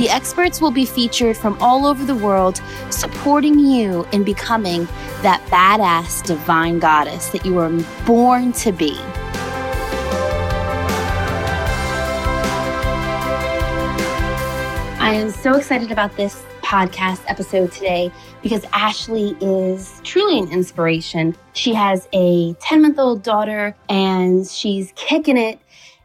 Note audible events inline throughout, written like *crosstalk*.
The experts will be featured from all over the world, supporting you in becoming that badass divine goddess that you were born to be. I am so excited about this podcast episode today because Ashley is truly an inspiration. She has a 10 month old daughter and she's kicking it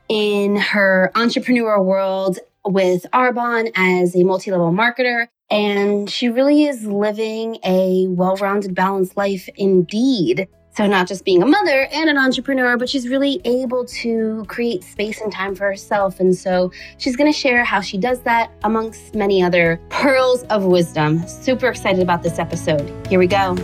in her entrepreneur world with Arbonne as a multi level marketer. And she really is living a well rounded, balanced life indeed. So, not just being a mother and an entrepreneur, but she's really able to create space and time for herself. And so, she's going to share how she does that amongst many other pearls of wisdom. Super excited about this episode. Here we go.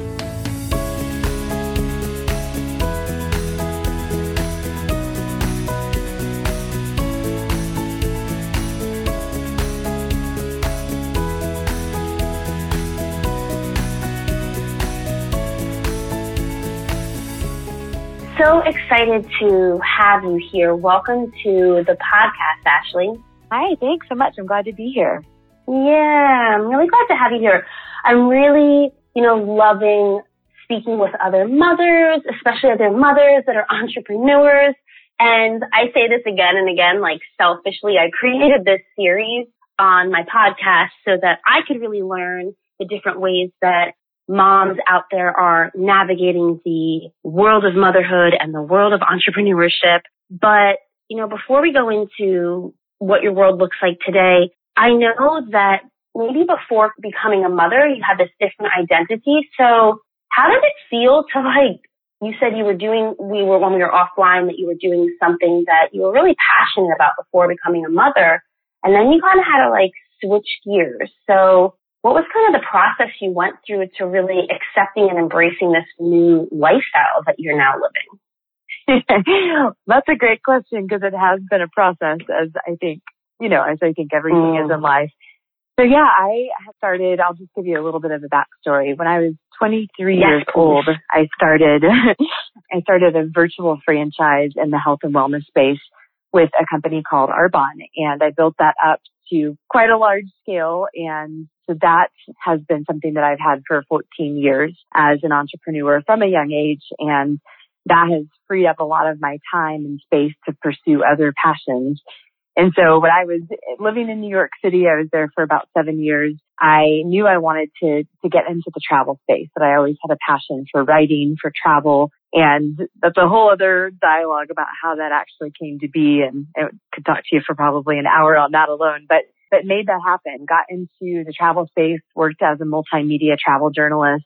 Excited to have you here. Welcome to the podcast, Ashley. Hi, thanks so much. I'm glad to be here. Yeah, I'm really glad to have you here. I'm really, you know, loving speaking with other mothers, especially other mothers that are entrepreneurs. And I say this again and again, like selfishly, I created this series on my podcast so that I could really learn the different ways that moms out there are navigating the world of motherhood and the world of entrepreneurship. But, you know, before we go into what your world looks like today, I know that maybe before becoming a mother, you had this different identity. So how did it feel to like, you said you were doing, we were, when we were offline, that you were doing something that you were really passionate about before becoming a mother. And then you kind of had to like switch gears. So what was kind of the process you went through to really accepting and embracing this new lifestyle that you're now living? *laughs* That's a great question because it has been a process as I think, you know, as I think everything mm. is in life. So yeah, I started, I'll just give you a little bit of a backstory. When I was 23 yes, years old, I started, *laughs* I started a virtual franchise in the health and wellness space with a company called Arbonne and I built that up to quite a large scale and so that has been something that I've had for 14 years as an entrepreneur from a young age. And that has freed up a lot of my time and space to pursue other passions. And so when I was living in New York City, I was there for about seven years. I knew I wanted to, to get into the travel space, but I always had a passion for writing, for travel. And that's a whole other dialogue about how that actually came to be. And I could talk to you for probably an hour on that alone, but but made that happen, got into the travel space, worked as a multimedia travel journalist.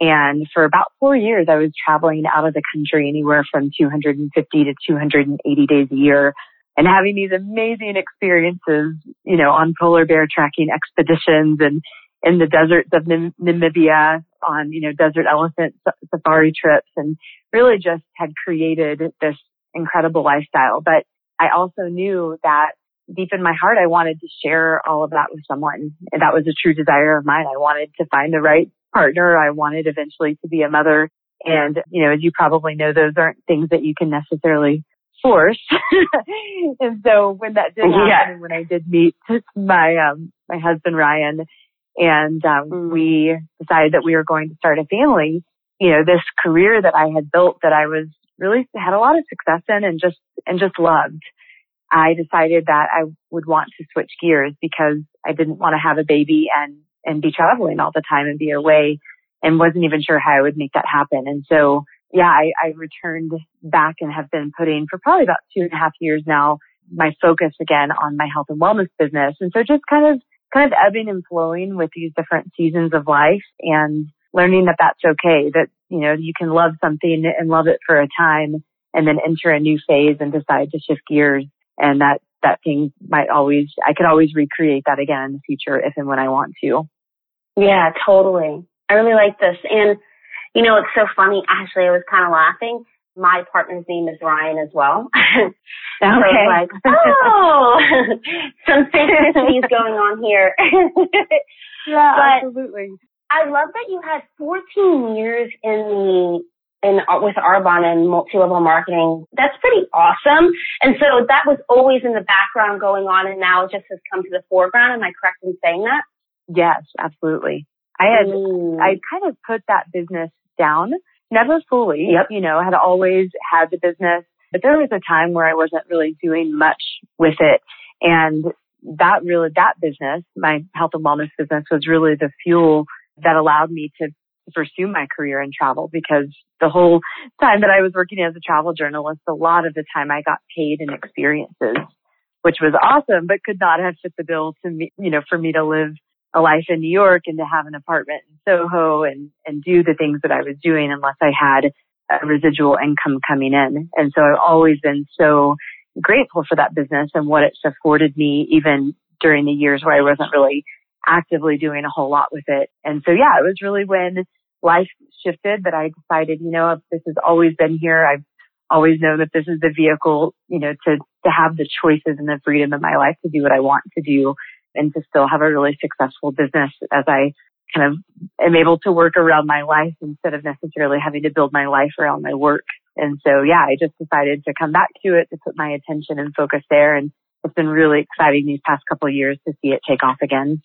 And for about four years, I was traveling out of the country anywhere from 250 to 280 days a year and having these amazing experiences, you know, on polar bear tracking expeditions and in the deserts of Nam- Namibia on, you know, desert elephant safari trips and really just had created this incredible lifestyle. But I also knew that deep in my heart, I wanted to share all of that with someone. And that was a true desire of mine. I wanted to find the right partner. I wanted eventually to be a mother. And, you know, as you probably know, those aren't things that you can necessarily force. *laughs* and so when that did happen, yeah. when I did meet my, um, my husband, Ryan, and, um, mm. we decided that we were going to start a family, you know, this career that I had built that I was really had a lot of success in and just, and just loved. I decided that I would want to switch gears because I didn't want to have a baby and, and be traveling all the time and be away and wasn't even sure how I would make that happen. And so, yeah, I, I returned back and have been putting for probably about two and a half years now, my focus again on my health and wellness business. And so just kind of, kind of ebbing and flowing with these different seasons of life and learning that that's okay, that, you know, you can love something and love it for a time and then enter a new phase and decide to shift gears and that that thing might always I could always recreate that again in the future if and when I want to. Yeah, totally. I really like this. And you know, it's so funny. Actually, I was kind of laughing. My partner's name is Ryan as well. *laughs* okay. so like, oh, *laughs* some synchronicities going on here. *laughs* yeah, but absolutely. I love that you had 14 years in the in with Arbonne and multi-level marketing. That's pretty awesome. And so that was always in the background going on, and now it just has come to the foreground. Am I correct in saying that? Yes, absolutely. I had Mm. I kind of put that business down, never fully. Yep. You know, had always had the business, but there was a time where I wasn't really doing much with it, and that really that business, my health and wellness business, was really the fuel that allowed me to pursue my career in travel because the whole time that I was working as a travel journalist, a lot of the time I got paid in experiences, which was awesome, but could not have fit the bill to me, you know, for me to live a life in New York and to have an apartment in Soho and, and do the things that I was doing unless I had a residual income coming in. And so I've always been so grateful for that business and what it's afforded me even during the years where I wasn't really actively doing a whole lot with it. And so yeah, it was really when life shifted that I decided, you know, this has always been here. I've always known that this is the vehicle, you know, to, to have the choices and the freedom in my life to do what I want to do and to still have a really successful business as I kind of am able to work around my life instead of necessarily having to build my life around my work. And so, yeah, I just decided to come back to it, to put my attention and focus there. And it's been really exciting these past couple years to see it take off again.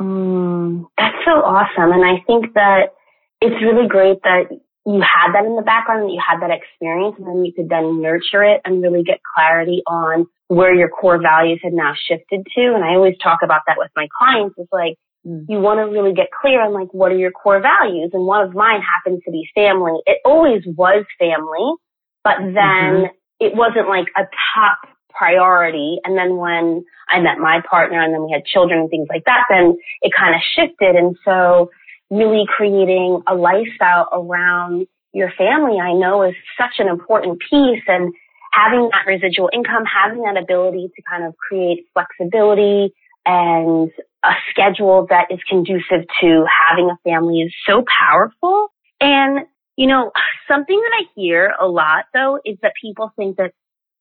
Mm, that's so awesome. And I think that it's really great that you had that in the background, that you had that experience, and then you could then nurture it and really get clarity on where your core values had now shifted to. And I always talk about that with my clients. It's like, Mm. you want to really get clear on like, what are your core values? And one of mine happens to be family. It always was family, but then Mhm. it wasn't like a top priority. And then when I met my partner and then we had children and things like that, then it kind of shifted. And so really creating a lifestyle around your family, I know is such an important piece and having that residual income, having that ability to kind of create flexibility and a schedule that is conducive to having a family is so powerful. And, you know, something that I hear a lot though is that people think that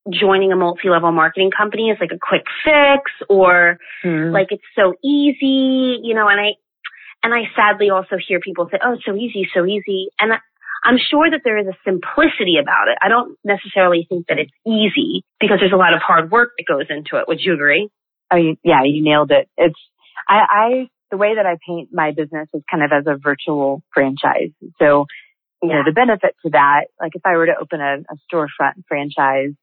joining a multi-level marketing company is like a quick fix or Mm. like it's so easy, you know, and I, and I sadly also hear people say, oh, it's so easy, so easy. And I, I'm sure that there is a simplicity about it. I don't necessarily think that it's easy because there's a lot of hard work that goes into it. Would you agree? Oh, you, yeah, you nailed it. It's, I, I, the way that I paint my business is kind of as a virtual franchise. So, you know, the benefit to that, like if I were to open a, a storefront franchise,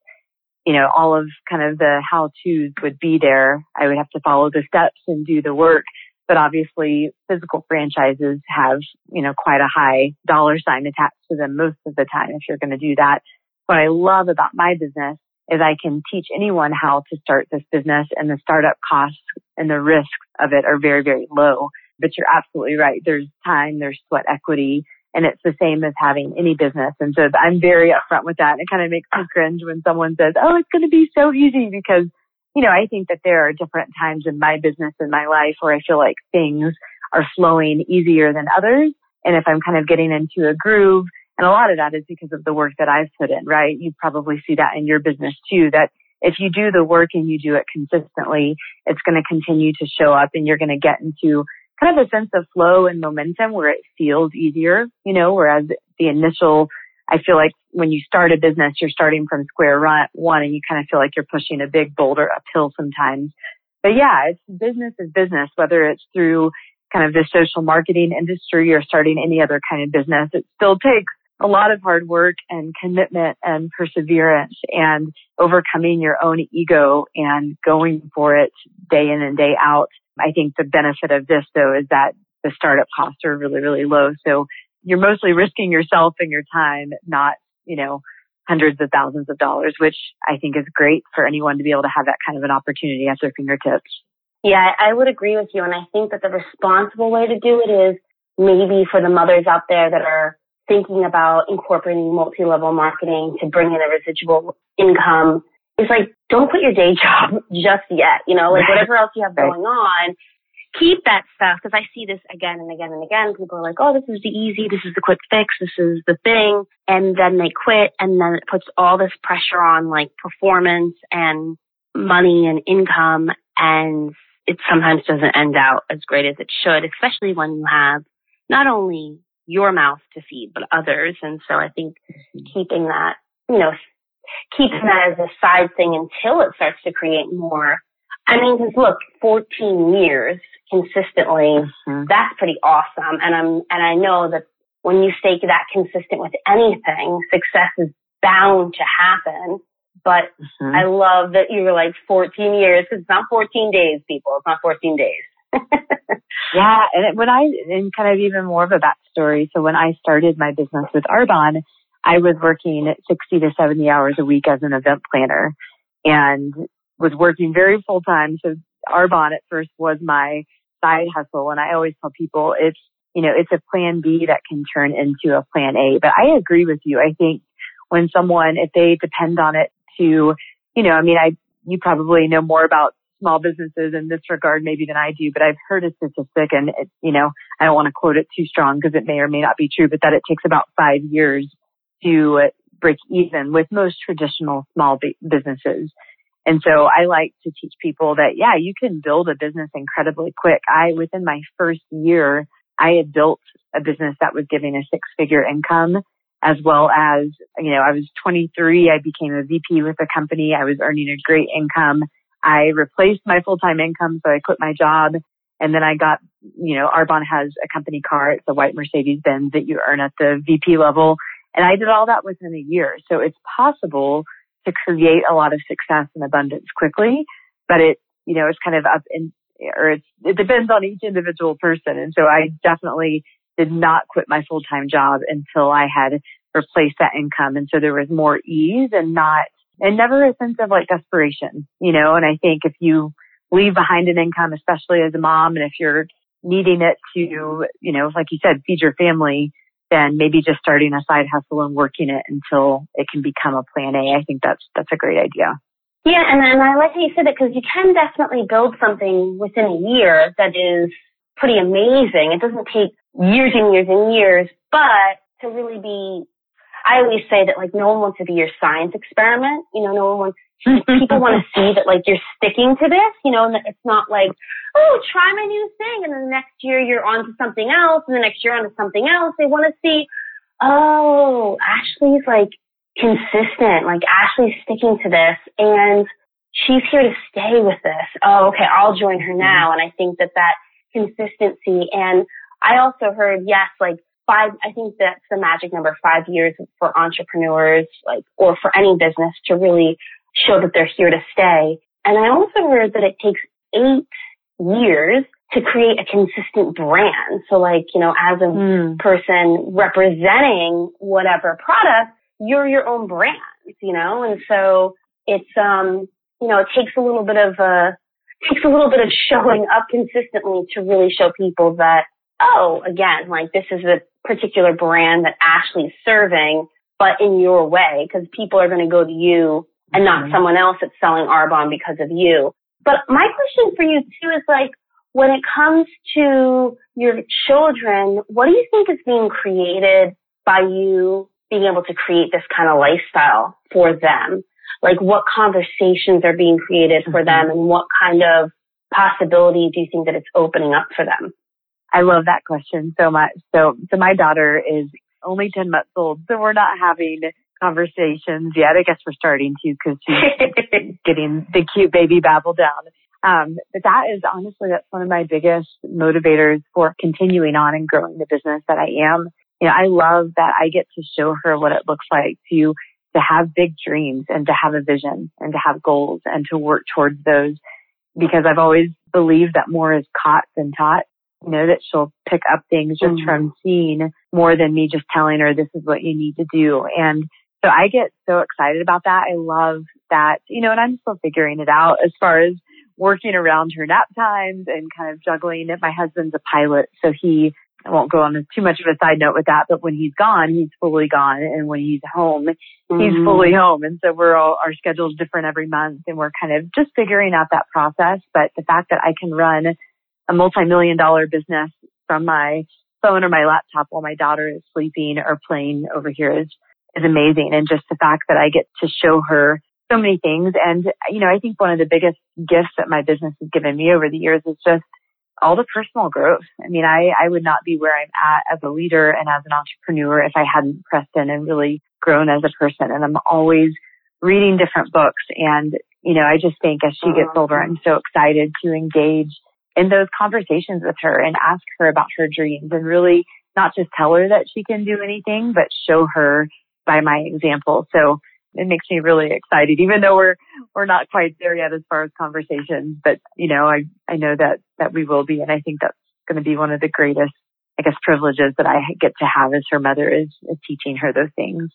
you know, all of kind of the how to's would be there. I would have to follow the steps and do the work. But obviously physical franchises have, you know, quite a high dollar sign attached to them most of the time if you're going to do that. What I love about my business is I can teach anyone how to start this business and the startup costs and the risks of it are very, very low. But you're absolutely right. There's time, there's sweat equity, and it's the same as having any business. And so I'm very upfront with that. And it kind of makes me cringe when someone says, Oh, it's going to be so easy because, you know, I think that there are different times in my business and my life where I feel like things are flowing easier than others. And if I'm kind of getting into a groove, and a lot of that is because of the work that I've put in, right? You probably see that in your business too, that if you do the work and you do it consistently, it's going to continue to show up and you're going to get into kind of a sense of flow and momentum where it feels easier, you know, whereas the initial, I feel like when you start a business, you're starting from square one and you kind of feel like you're pushing a big boulder uphill sometimes. But yeah, it's business is business, whether it's through kind of the social marketing industry or starting any other kind of business. It still takes a lot of hard work and commitment and perseverance and overcoming your own ego and going for it day in and day out. I think the benefit of this though is that the startup costs are really, really low. So you're mostly risking yourself and your time, not, you know, hundreds of thousands of dollars, which I think is great for anyone to be able to have that kind of an opportunity at their fingertips. Yeah, I would agree with you. And I think that the responsible way to do it is maybe for the mothers out there that are thinking about incorporating multi-level marketing to bring in a residual income is like, don't quit your day job *laughs* just yet. You know, like whatever else you have going on, keep that stuff because I see this again and again and again. People are like, oh, this is the easy, this is the quick fix, this is the thing. And then they quit and then it puts all this pressure on like performance and money and income and it sometimes doesn't end out as great as it should, especially when you have not only your mouth to feed, but others. And so I think mm-hmm. keeping that, you know, keeping that as a side thing until it starts to create more. I mean, cause look, 14 years consistently, mm-hmm. that's pretty awesome. And I'm, and I know that when you stay that consistent with anything, success is bound to happen. But mm-hmm. I love that you were like 14 years because it's not 14 days, people. It's not 14 days. *laughs* yeah. And when I, and kind of even more of a backstory. So when I started my business with Arbonne, I was working 60 to 70 hours a week as an event planner and was working very full time. So Arbonne at first was my side hustle. And I always tell people it's, you know, it's a plan B that can turn into a plan A. But I agree with you. I think when someone, if they depend on it to, you know, I mean, I, you probably know more about small businesses in this regard maybe than I do, but I've heard a statistic and it, you know, I don't want to quote it too strong because it may or may not be true, but that it takes about five years to break even with most traditional small businesses. And so I like to teach people that, yeah, you can build a business incredibly quick. I, within my first year, I had built a business that was giving a six figure income as well as, you know, I was 23. I became a VP with a company. I was earning a great income. I replaced my full-time income. So I quit my job and then I got, you know, Arbonne has a company car. It's a white Mercedes Benz that you earn at the VP level. And I did all that within a year. So it's possible to create a lot of success and abundance quickly, but it, you know, it's kind of up in, or it's, it depends on each individual person. And so I definitely did not quit my full-time job until I had replaced that income. And so there was more ease and not, and never a sense of like desperation, you know, and I think if you leave behind an income, especially as a mom, and if you're needing it to, you know, like you said, feed your family, then maybe just starting a side hustle and working it until it can become a plan A. I think that's, that's a great idea. Yeah, and, and I like how you said that because you can definitely build something within a year that is pretty amazing. It doesn't take years and years and years, but to really be, I always say that like no one wants to be your science experiment. You know, no one wants, *laughs* people want to see that like you're sticking to this, you know, and that it's not like, oh, try my new thing. And then the next year you're on to something else and the next year on to something else. They want to see, oh, Ashley's like consistent, like Ashley's sticking to this and she's here to stay with this. Oh, okay. I'll join her mm-hmm. now. And I think that that consistency and I also heard, yes, like five, I think that's the magic number, five years for entrepreneurs, like, or for any business to really show that they're here to stay. And I also heard that it takes eight years to create a consistent brand. So like, you know, as a mm. person representing whatever product, you're your own brand, you know? And so it's, um, you know, it takes a little bit of, uh, takes a little bit of showing up consistently to really show people that oh, again, like this is a particular brand that Ashley's serving, but in your way, because people are going to go to you and not mm-hmm. someone else that's selling Arbonne because of you. But my question for you too is like, when it comes to your children, what do you think is being created by you being able to create this kind of lifestyle for them? Like what conversations are being created for mm-hmm. them and what kind of possibility do you think that it's opening up for them? I love that question so much. So, so my daughter is only 10 months old, so we're not having conversations yet. I guess we're starting to because she's *laughs* getting the cute baby babble down. Um, but that is honestly, that's one of my biggest motivators for continuing on and growing the business that I am. You know, I love that I get to show her what it looks like to, to have big dreams and to have a vision and to have goals and to work towards those because I've always believed that more is caught than taught you know, that she'll pick up things just mm-hmm. from seeing more than me just telling her this is what you need to do. And so I get so excited about that. I love that, you know, and I'm still figuring it out as far as working around her nap times and kind of juggling it. My husband's a pilot, so he, I won't go on too much of a side note with that, but when he's gone, he's fully gone. And when he's home, mm-hmm. he's fully home. And so we're all, our schedule's different every month and we're kind of just figuring out that process. But the fact that I can run a multi-million dollar business from my phone or my laptop while my daughter is sleeping or playing over here is, is amazing. And just the fact that I get to show her so many things. And, you know, I think one of the biggest gifts that my business has given me over the years is just all the personal growth. I mean, I, I would not be where I'm at as a leader and as an entrepreneur if I hadn't pressed in and really grown as a person. And I'm always reading different books. And, you know, I just think as she gets older, I'm so excited to engage in those conversations with her and ask her about her dreams and really not just tell her that she can do anything, but show her by my example. So it makes me really excited, even though we're, we're not quite there yet as far as conversations, but you know, I, I know that, that we will be. And I think that's going to be one of the greatest, I guess, privileges that I get to have as her mother is, is teaching her those things.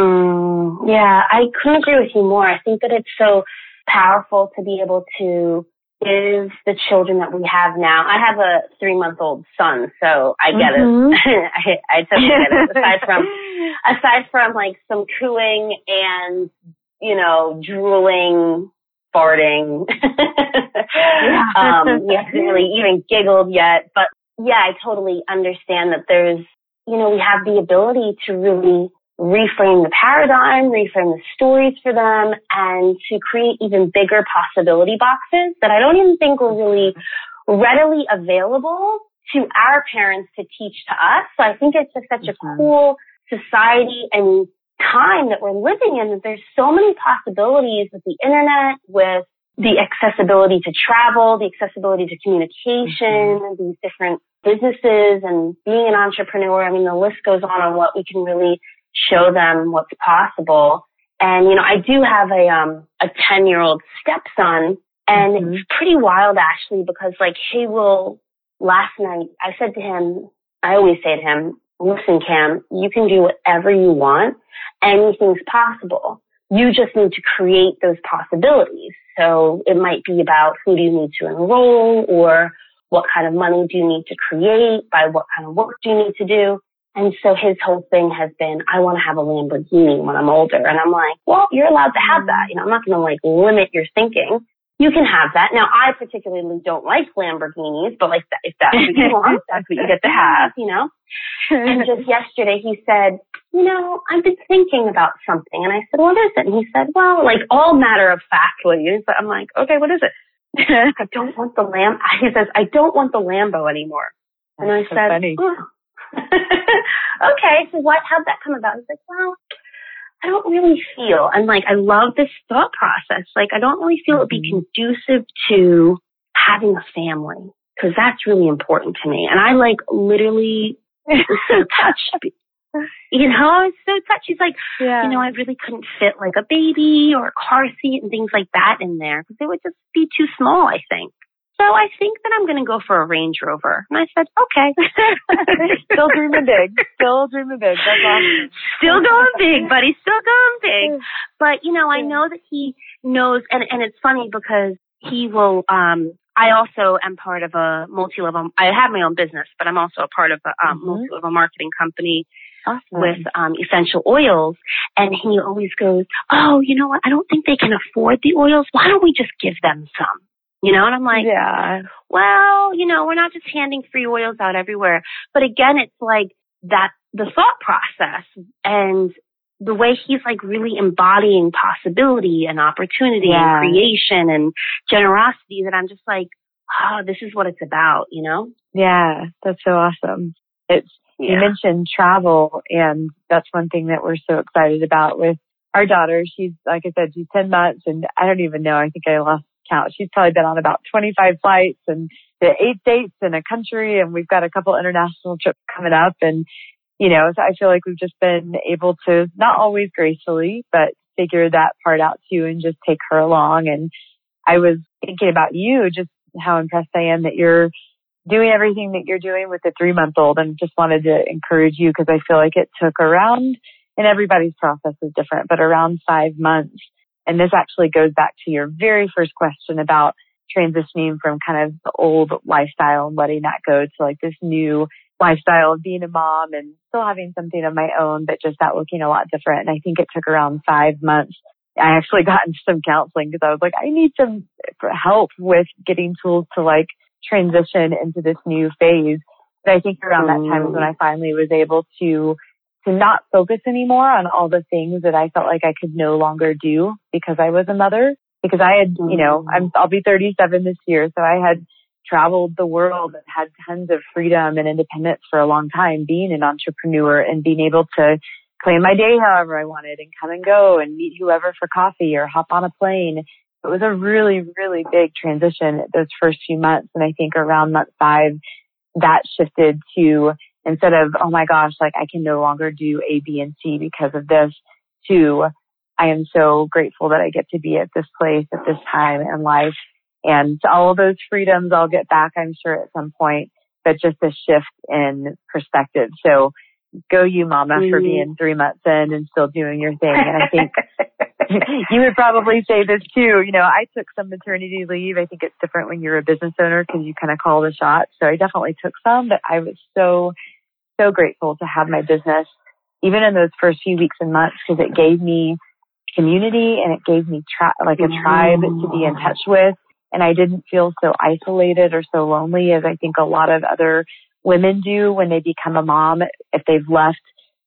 Mm, yeah, I couldn't agree with you more. I think that it's so powerful to be able to give the children that we have now. I have a three month old son, so I get mm-hmm. it. *laughs* I, I totally get it. *laughs* Aside from, aside from like some cooing and, you know, drooling, farting. *laughs* um, he hasn't really even giggled yet, but yeah, I totally understand that there's, you know, we have the ability to really reframe the paradigm, reframe the stories for them, and to create even bigger possibility boxes that I don't even think were really readily available to our parents to teach to us. So I think it's just such a mm-hmm. cool society and time that we're living in that there's so many possibilities with the internet, with the accessibility to travel, the accessibility to communication, mm-hmm. these different businesses and being an entrepreneur. I mean, the list goes on on what we can really show them what's possible. And, you know, I do have a, um, a 10 year old stepson and mm-hmm. it's pretty wild actually because like he will, last night I said to him, I always say to him, listen, Cam, you can do whatever you want. Anything's possible. You just need to create those possibilities. So it might be about who do you need to enroll or what kind of money do you need to create? By what kind of work do you need to do? And so his whole thing has been, I want to have a Lamborghini when I'm older. And I'm like, well, you're allowed to have that. You know, I'm not going to like limit your thinking. You can have that. Now, I particularly don't like Lamborghinis, but like if that's what you want, *laughs* that's what you get to have, you know? And just yesterday he said, you know, I've been thinking about something. And I said, what is it? And he said, well, like all matter of factly. But I'm like, okay, what is it? I don't want the Lam. *laughs* He says, I don't want the Lambo anymore. And I so said, funny. oh, *laughs* okay, so what, how'd that come about? He's like, well, I don't really feel, and like, I love this thought process. Like, I don't really feel it'd be mm-hmm. conducive to having a family because that's really important to me. And I like literally was so *laughs* touched. You know, I was so touched. He's like, yeah. you know, I really couldn't fit like a baby or a car seat and things like that in there because it would just be too small, I think. So I think that I'm going to go for a Range Rover. And I said, okay. *laughs* still dreaming big. Still dreaming big. That's awesome. Still going big, buddy. Still going big. But, you know, I know that he knows, and, and it's funny because he will, um, I also am part of a multi-level, I have my own business, but I'm also a part of a um, mm-hmm. multi-level marketing company Awesome. with um, essential oils. And he always goes, Oh, you know what? I don't think they can afford the oils. Why don't we just give them some? You know, and I'm like, yeah, well, you know, we're not just handing free oils out everywhere. But again, it's like that, the thought process and the way he's like really embodying possibility and opportunity yeah. and creation and generosity that I'm just like, oh, this is what it's about, you know? Yeah, that's so awesome. It's, yeah. you mentioned travel and that's one thing that we're so excited about with our daughter. She's, like I said, she's 10 months and I don't even know. I think I lost count. She's probably been on about 25 flights and the eight states in a country and we've got a couple international trips coming up and you know, so I feel like we've just been able to not always gracefully, but figure that part out too and just take her along. And I was thinking about you, just how impressed I am that you're doing everything that you're doing with the three month old and just wanted to encourage you because I feel like it took around and everybody's process is different, but around five months and this actually goes back to your very first question about transitioning from kind of the old lifestyle and letting that go to like this new lifestyle of being a mom and still having something of my own, but just that looking a lot different. And I think it took around five months. I actually *laughs* got into some counseling because I was like, I need some help with getting tools to like transition into this new phase. But I think around that time is when mm. I finally was able to to not focus anymore on all the things that I felt like I could no longer do because I was a mother. Because I had, you know, I'm mm-hmm. I'll be 37 this year, so I had traveled the world and had tons of freedom and independence for a long time being an entrepreneur and being able to plan my day however I wanted and come and go and meet whoever for coffee or hop on a plane. It was a really, really big transition those first few months. And I think around month five, that shifted to instead of, oh my gosh, like I can no longer do A, B, and C because of this to I am so grateful that I get to be at this place at this time in life and all of those freedoms I'll get back, I'm sure at some point, but just a shift in perspective. So go you mama mm. for being three months in and still doing your thing. And I think *laughs* *laughs* you would probably say this too. You know, I took some maternity leave. I think it's different when you're a business owner because you kind of call the shots. So I definitely took some, but I was so, so grateful to have my business even in those first few weeks and months because it gave me community and it gave me tra- like a tribe to be in touch with and I didn't feel so isolated or so lonely as I think a lot of other women do when they become a mom if they've left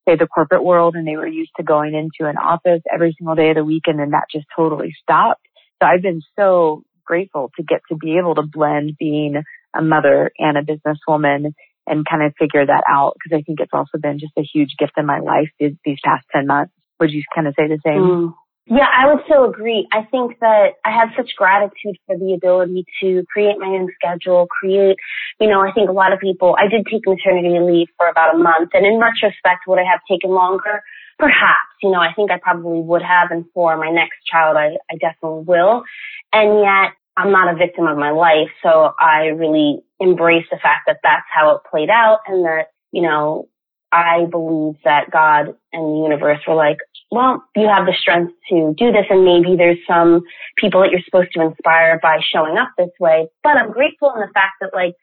say the corporate world and they were used to going into an office every single day of the week and then that just totally stopped. So I've been so grateful to get to be able to blend being a mother and a businesswoman and kind of figure that out because I think it's also been just a huge gift in my life these, these past 10 months. Would you kind of say the same? Mm. Yeah, I would so agree. I think that I have such gratitude for the ability to create my own schedule, create, you know, I think a lot of people, I did take maternity leave for about a month and in retrospect, would I have taken longer? Perhaps, you know, I think I probably would have and for my next child, I, I definitely will. And yet I'm not a victim of my life. So I really embrace the fact that that's how it played out and that, you know, I believe that God and the universe were like, well, you have the strength to do this and maybe there's some people that you're supposed to inspire by showing up this way. But I'm grateful in the fact that like,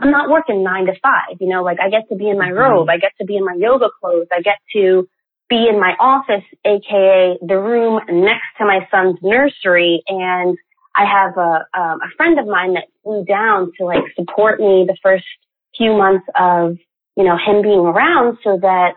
I'm not working nine to five, you know, like I get to be in my mm-hmm. robe. I get to be in my yoga clothes. I get to be in my office, aka the room next to my son's nursery. And I have a, um, a friend of mine that flew down to like support me the first few months of, you know, him being around so that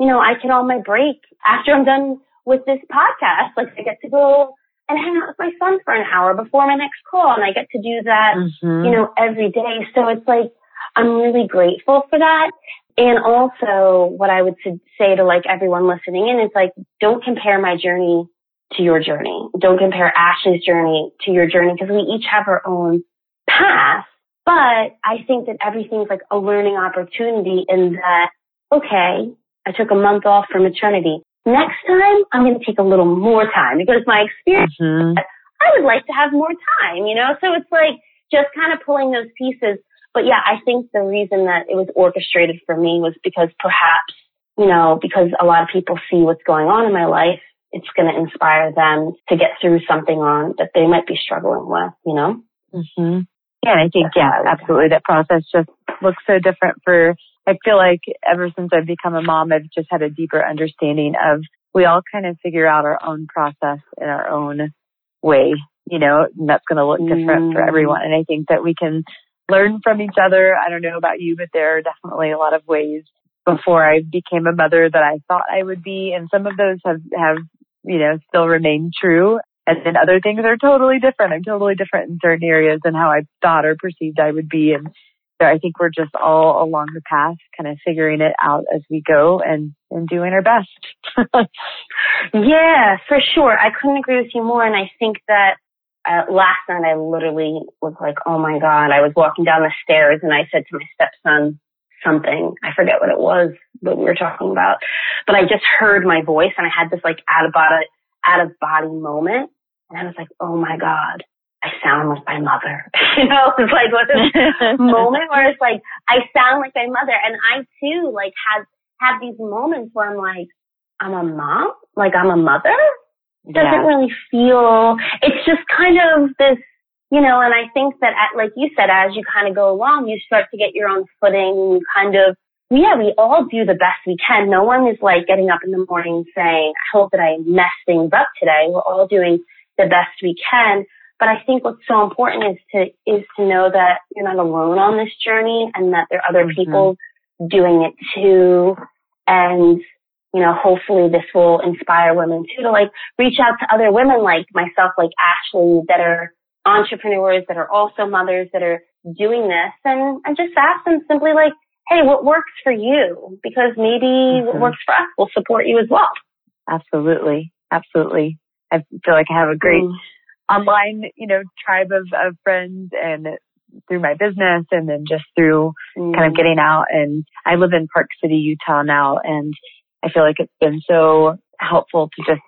you know, I get all my break after I'm done with this podcast. Like I get to go and hang out with my son for an hour before my next call and I get to do that, mm-hmm. you know, every day. So it's like, I'm really grateful for that. And also what I would say to like everyone listening in is like, don't compare my journey to your journey. Don't compare Ashley's journey to your journey because we each have our own path. But I think that everything's like a learning opportunity in that, okay, I took a month off for maternity. Next time, I'm going to take a little more time because my experience, mm-hmm. I would like to have more time, you know? So it's like just kind of pulling those pieces. But yeah, I think the reason that it was orchestrated for me was because perhaps, you know, because a lot of people see what's going on in my life, it's going to inspire them to get through something on that they might be struggling with, you know? Mm-hmm. Yeah, I think, yeah, absolutely. That process just looks so different for I feel like ever since I've become a mom, I've just had a deeper understanding of we all kind of figure out our own process in our own way, you know, and that's going to look different mm. for everyone. And I think that we can learn from each other. I don't know about you, but there are definitely a lot of ways before I became a mother that I thought I would be. And some of those have, have, you know, still remained true. And then other things are totally different. I'm totally different in certain areas than how I thought or perceived I would be. And I think we're just all along the path, kind of figuring it out as we go and, and doing our best. *laughs* yeah, for sure. I couldn't agree with you more. And I think that uh, last night I literally was like, oh my God, I was walking down the stairs and I said to my stepson something. I forget what it was, that we were talking about, but I just heard my voice and I had this like out of body, out of body moment. And I was like, oh my God, I sound like my mother. *laughs* you know, it's like what this moment where it's like I sound like my mother, and I too like have have these moments where I'm like, I'm a mom, like I'm a mother. Doesn't yeah. really feel. It's just kind of this, you know. And I think that, at, like you said, as you kind of go along, you start to get your own footing. You kind of yeah, we all do the best we can. No one is like getting up in the morning saying, I hope that I mess things up today. We're all doing the best we can. But I think what's so important is to, is to know that you're not alone on this journey and that there are other mm-hmm. people doing it too. And, you know, hopefully this will inspire women too to like reach out to other women like myself, like Ashley that are entrepreneurs that are also mothers that are doing this and, and just ask them simply like, hey, what works for you? Because maybe mm-hmm. what works for us will support you as well. Absolutely. Absolutely. I feel like I have a great mm. Online, you know, tribe of, of friends and through my business and then just through mm. kind of mm. getting out. And I live in Park City, Utah now. And I feel like it's been so helpful to just,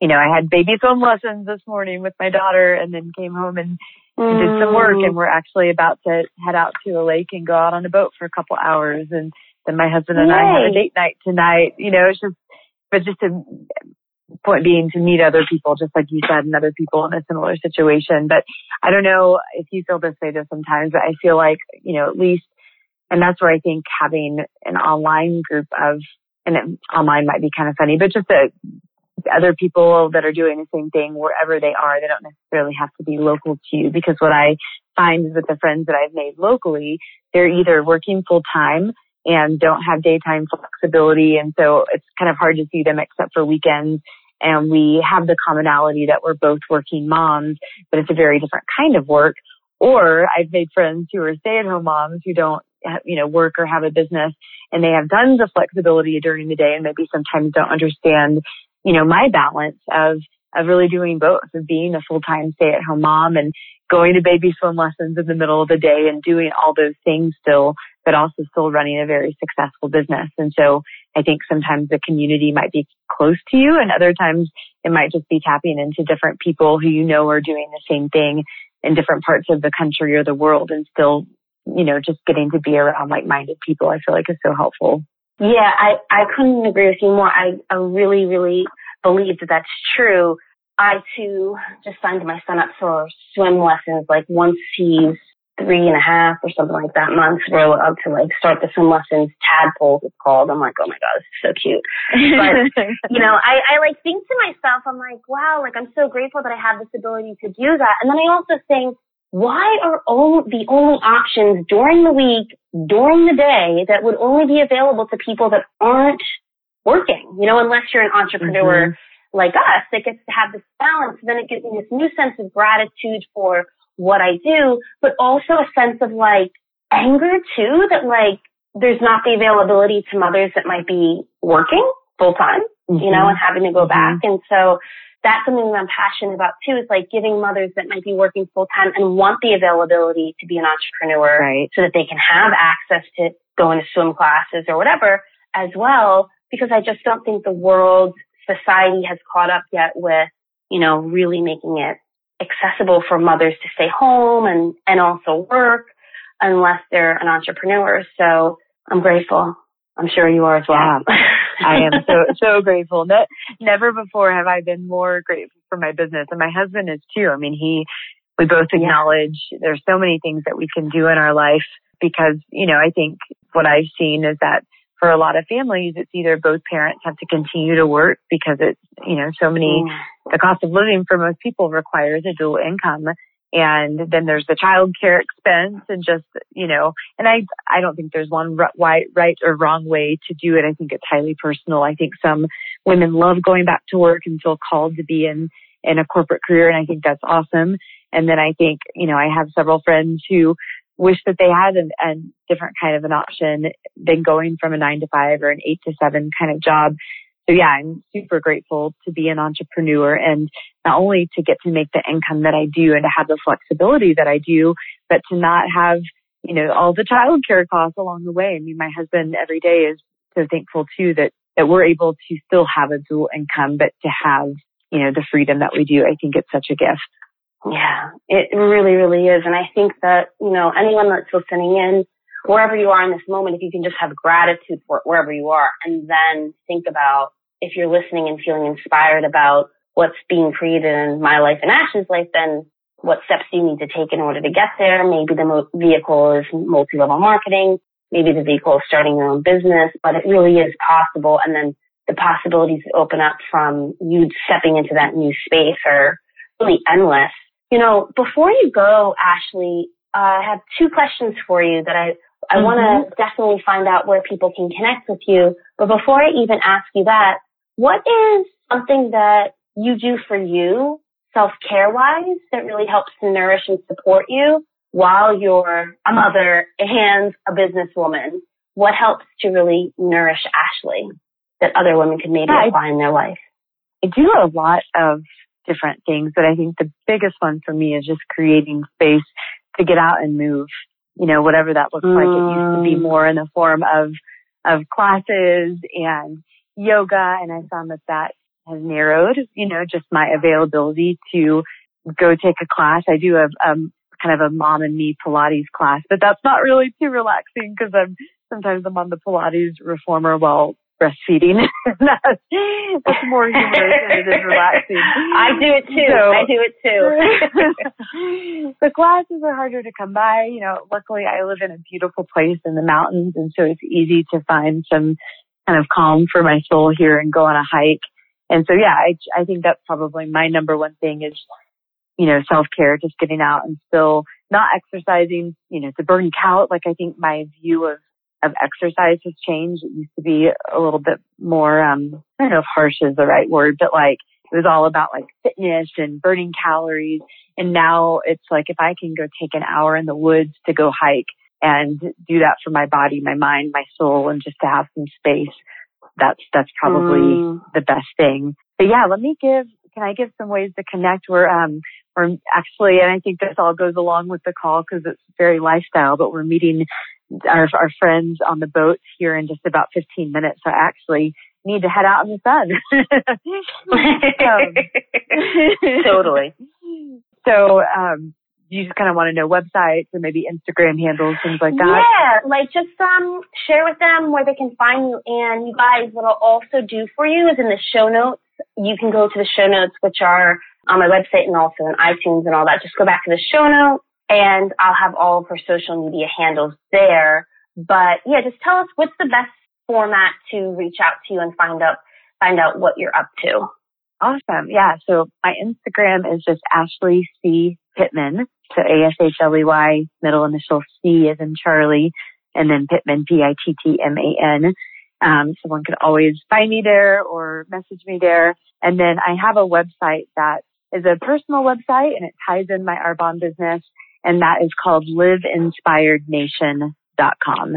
you know, I had baby swim lessons this morning with my daughter and then came home and mm. did some work and mm. we're actually about to head out to a lake and go out on a boat for a couple hours. And then my husband and Yay. I have a date night tonight. You know, it's just, but just to point being to meet other people, just like you said, and other people in a similar situation. But I don't know if you feel this way though sometimes, but I feel like, you know, at least, and that's where I think having an online group of, and online might be kind of funny, but just the other people that are doing the same thing wherever they are, they don't necessarily have to be local to you because what I find is with the friends that I've made locally, they're either working full time and don't have daytime flexibility. And so it's kind of hard to see them except for weekends. And we have the commonality that we're both working moms, but it's a very different kind of work. Or I've made friends who are stay at home moms who don't, you know, work or have a business and they have tons of flexibility during the day and maybe sometimes don't understand, you know, my balance of, of really doing both, of being a full-time stay-at-home mom and going to baby swim lessons in the middle of the day and doing all those things still, but also still running a very successful business. And so I think sometimes the community might be close to you and other times it might just be tapping into different people who you know are doing the same thing in different parts of the country or the world and still, you know, just getting to be around like-minded people I feel like is so helpful. Yeah, I, I couldn't agree with you more. I, I really, really believe that that's true. I too just signed my son up for swim lessons. Like once he's three and a half or something like that months, we're allowed to like start the swim lessons. Tadpoles it's called. I'm like, oh my god, this is so cute. But *laughs* you know, I, I like think to myself, I'm like, wow, like I'm so grateful that I have this ability to do that. And then I also think, why are all the only options during the week, during the day that would only be available to people that aren't working? You know, unless you're an entrepreneur. Mm-hmm like us that gets to have this balance. Then it gives me this new sense of gratitude for what I do, but also a sense of like anger too that like there's not the availability to mothers that might be working full time, mm-hmm. you know, and having to go mm-hmm. back. And so that's something that I'm passionate about too is like giving mothers that might be working full time and want the availability to be an entrepreneur right. so that they can have access to going to swim classes or whatever as well. Because I just don't think the world society has caught up yet with, you know, really making it accessible for mothers to stay home and, and also work unless they're an entrepreneur. So I'm grateful. I'm sure you are as well. Yeah, I am so, *laughs* so grateful. Ne- never before have I been more grateful for my business and my husband is too. I mean, he, we both acknowledge yeah. there's so many things that we can do in our life because, you know, I think what I've seen is that for a lot of families, it's either both parents have to continue to work because it's, you know, so many, mm. the cost of living for most people requires a dual income. And then there's the child care expense and just, you know, and I, I don't think there's one right, right or wrong way to do it. I think it's highly personal. I think some women love going back to work and feel called to be in, in a corporate career. And I think that's awesome. And then I think, you know, I have several friends who wish that they had a, a different kind of an option than going from a nine to five or an eight to seven kind of job. So yeah, I'm super grateful to be an entrepreneur and not only to get to make the income that I do and to have the flexibility that I do, but to not have, you know, all the childcare costs along the way. I mean, my husband every day is so thankful too that, that we're able to still have a dual income, but to have, you know, the freedom that we do. I think it's such a gift. Yeah, it really, really is. And I think that, you know, anyone that's listening in, wherever you are in this moment, if you can just have gratitude for it wherever you are and then think about if you're listening and feeling inspired about what's being created in my life and Ash's life, then what steps do you need to take in order to get there? Maybe the mo- vehicle is multi-level marketing. Maybe the vehicle is starting your own business, but it really is possible. And then the possibilities that open up from you stepping into that new space are really endless You know, before you go, Ashley, uh, I have two questions for you that I, I mm-hmm. want to definitely find out where people can connect with you. But before I even ask you that, what is something that you do for you self-care wise that really helps to nourish and support you while you're a mother and a businesswoman? What helps to really nourish Ashley that other women can maybe yeah, apply in their life? I do a lot of different things, but I think the biggest one for me is just creating space to get out and move. You know, whatever that looks mm. like. It used to be mm. more in the form of of classes and yoga, and I found that that has narrowed. You know, just my availability to go take a class. I do a um, kind of a mom and me Pilates class, but that's not really too relaxing because I'm sometimes I'm on the Pilates reformer while breastfeeding. *laughs* that's, more humorous than it is relaxing. I do it too. So, I do it too. *laughs* the classes are harder to come by. You know, luckily I live in a beautiful place in the mountains and so it's easy to find some kind of calm for my soul here and go on a hike. And so yeah, I, I think that's probably my number one thing is, you know, self care, just getting out and still not exercising, you know, to burn out. Like I think my view of of exercise has changed. It used to be a little bit more, um, I don't know if harsh is the right word, but like it was all about like fitness and burning calories. And now it's like if I can go take an hour in the woods to go hike and do that for my body, my mind, my soul, and just to have some space, that's, that's probably mm. the best thing. But yeah, let me give, can I give some ways to connect? We're, um, we're actually, and I think this all goes along with the call because it's very lifestyle, but we're meeting our, our friends on the boat here in just about 15 minutes. So I actually need to head out in the sun. *laughs* *laughs* totally. So, um, you just kind of want to know websites or maybe Instagram handles, things like that? Yeah, like just um share with them where they can find you. And you guys, what I'll also do for you is in the show notes, you can go to the show notes, which are on my website and also in iTunes and all that. Just go back to the show notes and I'll have all of her social media handles there. But yeah, just tell us what's the best format to reach out to you and find out find out what you're up to. Awesome. Yeah. So my Instagram is just Ashley C Pittman. So A S H L E Y middle initial C is in Charlie and then Pittman P I T T M A N. Um, someone could always find me there or message me there. And then I have a website that is a personal website and it ties in my Arbonne business and that is called liveinspirednation.com.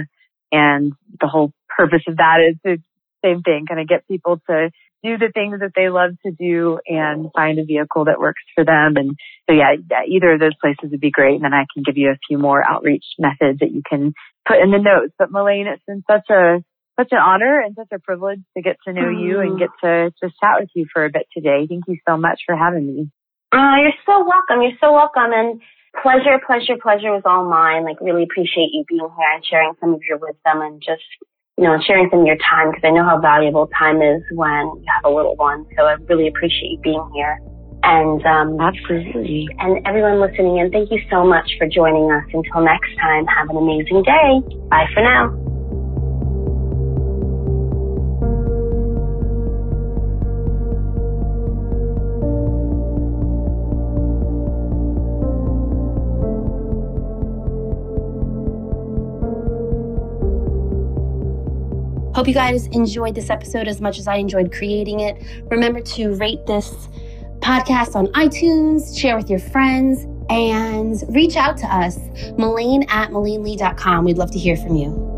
And the whole purpose of that is the same thing, kind of get people to do the things that they love to do and find a vehicle that works for them. And so yeah, either of those places would be great. And then I can give you a few more outreach methods that you can put in the notes. But Melaine, it's been such a such an honor and such a privilege to get to know you mm. and get to just chat with you for a bit today. Thank you so much for having me. Oh, you're so welcome. You're so welcome. And pleasure, pleasure, pleasure was all mine. Like really appreciate you being here and sharing some of your wisdom and just, you know, sharing some of your time because I know how valuable time is when you have a little one. So I really appreciate you being here. And um, absolutely. And everyone listening in, thank you so much for joining us. Until next time, have an amazing day. Bye for now. Hope you guys enjoyed this episode as much as I enjoyed creating it. Remember to rate this podcast on iTunes, share with your friends, and reach out to us, Melaine at MelaineLee.com. We'd love to hear from you.